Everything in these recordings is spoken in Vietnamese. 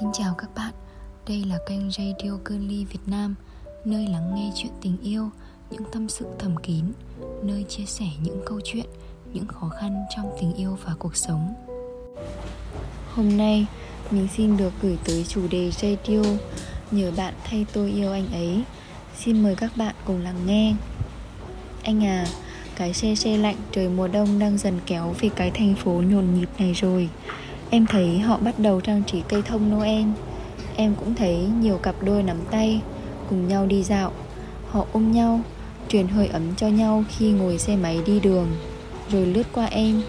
Xin chào các bạn, đây là kênh Radio Curly Việt Nam Nơi lắng nghe chuyện tình yêu, những tâm sự thầm kín Nơi chia sẻ những câu chuyện, những khó khăn trong tình yêu và cuộc sống. Hôm nay, mình xin được gửi tới chủ đề radio. Nhờ bạn thay tôi yêu anh ấy Xin mời các bạn cùng lắng nghe. Anh à, cái xe xe lạnh trời mùa đông đang dần kéo về cái thành phố nhộn nhịp này rồi. Em thấy họ bắt đầu trang trí cây thông Noel. Em cũng thấy nhiều cặp đôi nắm tay, Cùng nhau đi dạo. Họ ôm nhau, Truyền hơi ấm cho nhau khi ngồi xe máy đi đường. Rồi lướt qua em.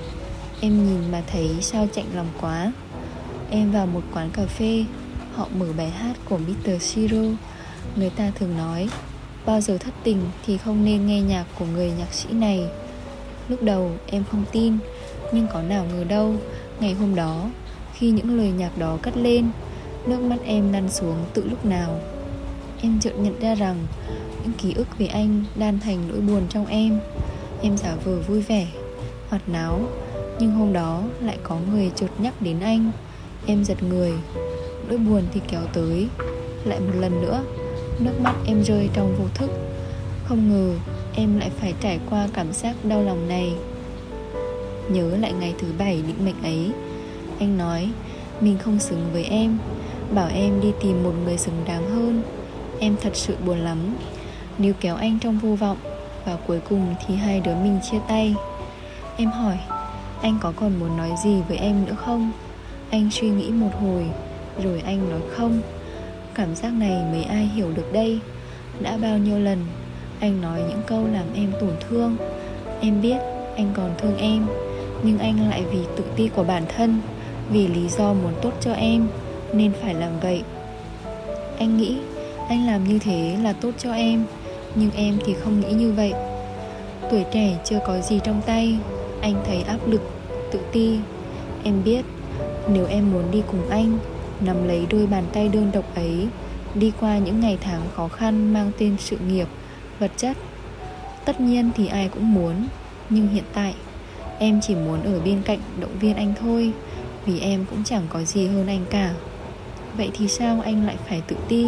Em nhìn mà thấy sao chạnh lòng quá. Em vào một quán cà phê, Họ mở bài hát của Mr. Siro Người ta thường nói, Bao giờ thất tình thì không nên nghe nhạc của người nhạc sĩ này. Lúc đầu em không tin, Nhưng có nào ngờ đâu Ngày hôm đó, Khi những lời nhạc đó cất lên, Nước mắt em lăn xuống tự lúc nào. Em chợt nhận ra rằng Những ký ức về anh đan thành nỗi buồn trong em. Em giả vờ vui vẻ, Hoạt náo, Nhưng hôm đó lại có người chợt nhắc đến anh. Em giật người, Nỗi buồn thì kéo tới. Lại một lần nữa, Nước mắt em rơi trong vô thức. Không ngờ em lại phải trải qua cảm giác đau lòng này. Nhớ lại ngày thứ bảy định mệnh ấy. Anh nói, Mình không xứng với em. Bảo em đi tìm một người xứng đáng hơn. Em thật sự buồn lắm. Níu kéo anh trong vô vọng, Và cuối cùng thì hai đứa mình chia tay. Em hỏi, Anh có còn muốn nói gì với em nữa không? Anh suy nghĩ một hồi, Rồi anh nói, không. Cảm giác này mấy ai hiểu được đây? Đã bao nhiêu lần Anh nói những câu làm em tổn thương. Em biết anh còn thương em nhưng anh lại vì tự ti của bản thân, vì lý do muốn tốt cho em, nên phải làm vậy. Anh nghĩ anh làm như thế là tốt cho em, nhưng em thì không nghĩ như vậy. Tuổi trẻ chưa có gì trong tay, anh thấy áp lực, tự ti. Em biết nếu em muốn đi cùng anh, nắm lấy đôi bàn tay đơn độc ấy, đi qua những ngày tháng khó khăn mang tên sự nghiệp, vật chất, tất nhiên thì ai cũng muốn, nhưng hiện tại Em chỉ muốn ở bên cạnh động viên anh thôi, Vì em cũng chẳng có gì hơn anh cả. Vậy thì sao anh lại phải tự ti?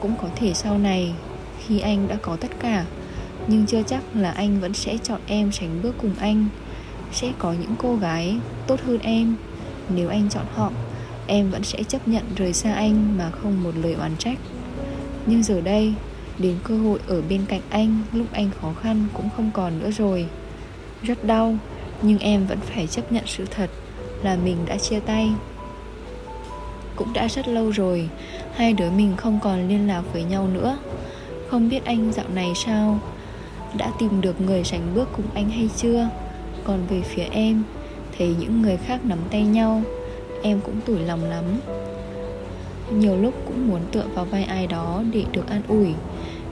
Cũng có thể sau này, Khi anh đã có tất cả, Nhưng chưa chắc là anh vẫn sẽ chọn em sánh bước cùng anh. Sẽ có những cô gái tốt hơn em. Nếu anh chọn họ, Em vẫn sẽ chấp nhận rời xa anh Mà không một lời oán trách. Nhưng giờ đây, Đến cơ hội ở bên cạnh anh, Lúc anh khó khăn cũng không còn nữa rồi. Rất đau nhưng em vẫn phải chấp nhận sự thật là mình đã chia tay. Cũng đã rất lâu rồi, hai đứa mình không còn liên lạc với nhau nữa. Không biết anh dạo này sao? Đã tìm được người sánh bước cùng anh hay chưa? Còn về phía em, thấy những người khác nắm tay nhau, em cũng tủi lòng lắm. Nhiều lúc cũng muốn tựa vào vai ai đó để được an ủi,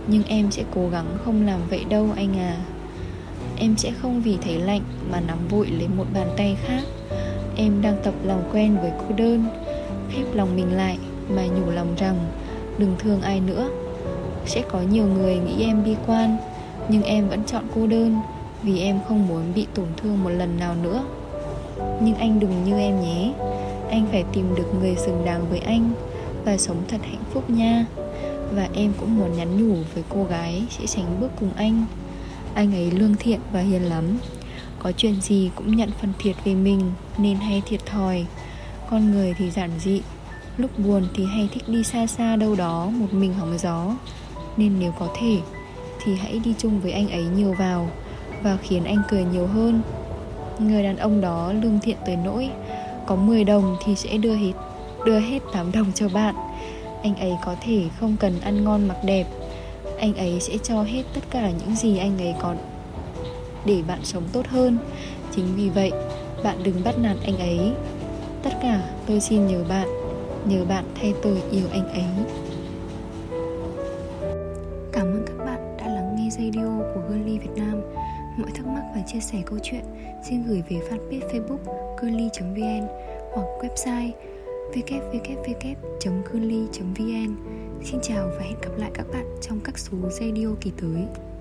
nhưng em sẽ cố gắng không làm vậy đâu anh à. Em sẽ không vì thấy lạnh mà nắm vội lấy một bàn tay khác. Em đang tập lòng quen với cô đơn, Khép lòng mình lại mà nhủ lòng rằng Đừng thương ai nữa. Sẽ có nhiều người nghĩ em bi quan, Nhưng em vẫn chọn cô đơn Vì em không muốn bị tổn thương một lần nào nữa. Nhưng anh đừng như em nhé. Anh phải tìm được người xứng đáng với anh Và sống thật hạnh phúc nha. Và em cũng muốn nhắn nhủ với cô gái Sẽ sánh bước cùng anh anh ấy lương thiện và hiền lắm. Có chuyện gì cũng nhận phần thiệt về mình, Nên hay thiệt thòi. Con người thì giản dị, Lúc buồn thì hay thích đi xa xa đâu đó Một mình hóng gió. Nên nếu có thể, Thì hãy đi chung với anh ấy nhiều vào Và khiến anh cười nhiều hơn. Người đàn ông đó lương thiện tới nỗi, Có 10 đồng thì sẽ đưa hết Đưa hết 8 đồng cho bạn. Anh ấy có thể không cần ăn ngon mặc đẹp anh ấy sẽ cho hết tất cả những gì anh ấy có để bạn sống tốt hơn. Chính vì vậy, bạn đừng bắt nạt anh ấy. Tất cả, tôi xin nhờ bạn nhờ bạn thay tôi yêu anh ấy. Cảm ơn các bạn đã lắng nghe radio của Girly Việt Nam. Mọi thắc mắc và chia sẻ câu chuyện, xin gửi về fanpage facebook girly.vn hoặc website www.girly.vn Xin chào và hẹn gặp lại các bạn trong các số radio kỳ tới.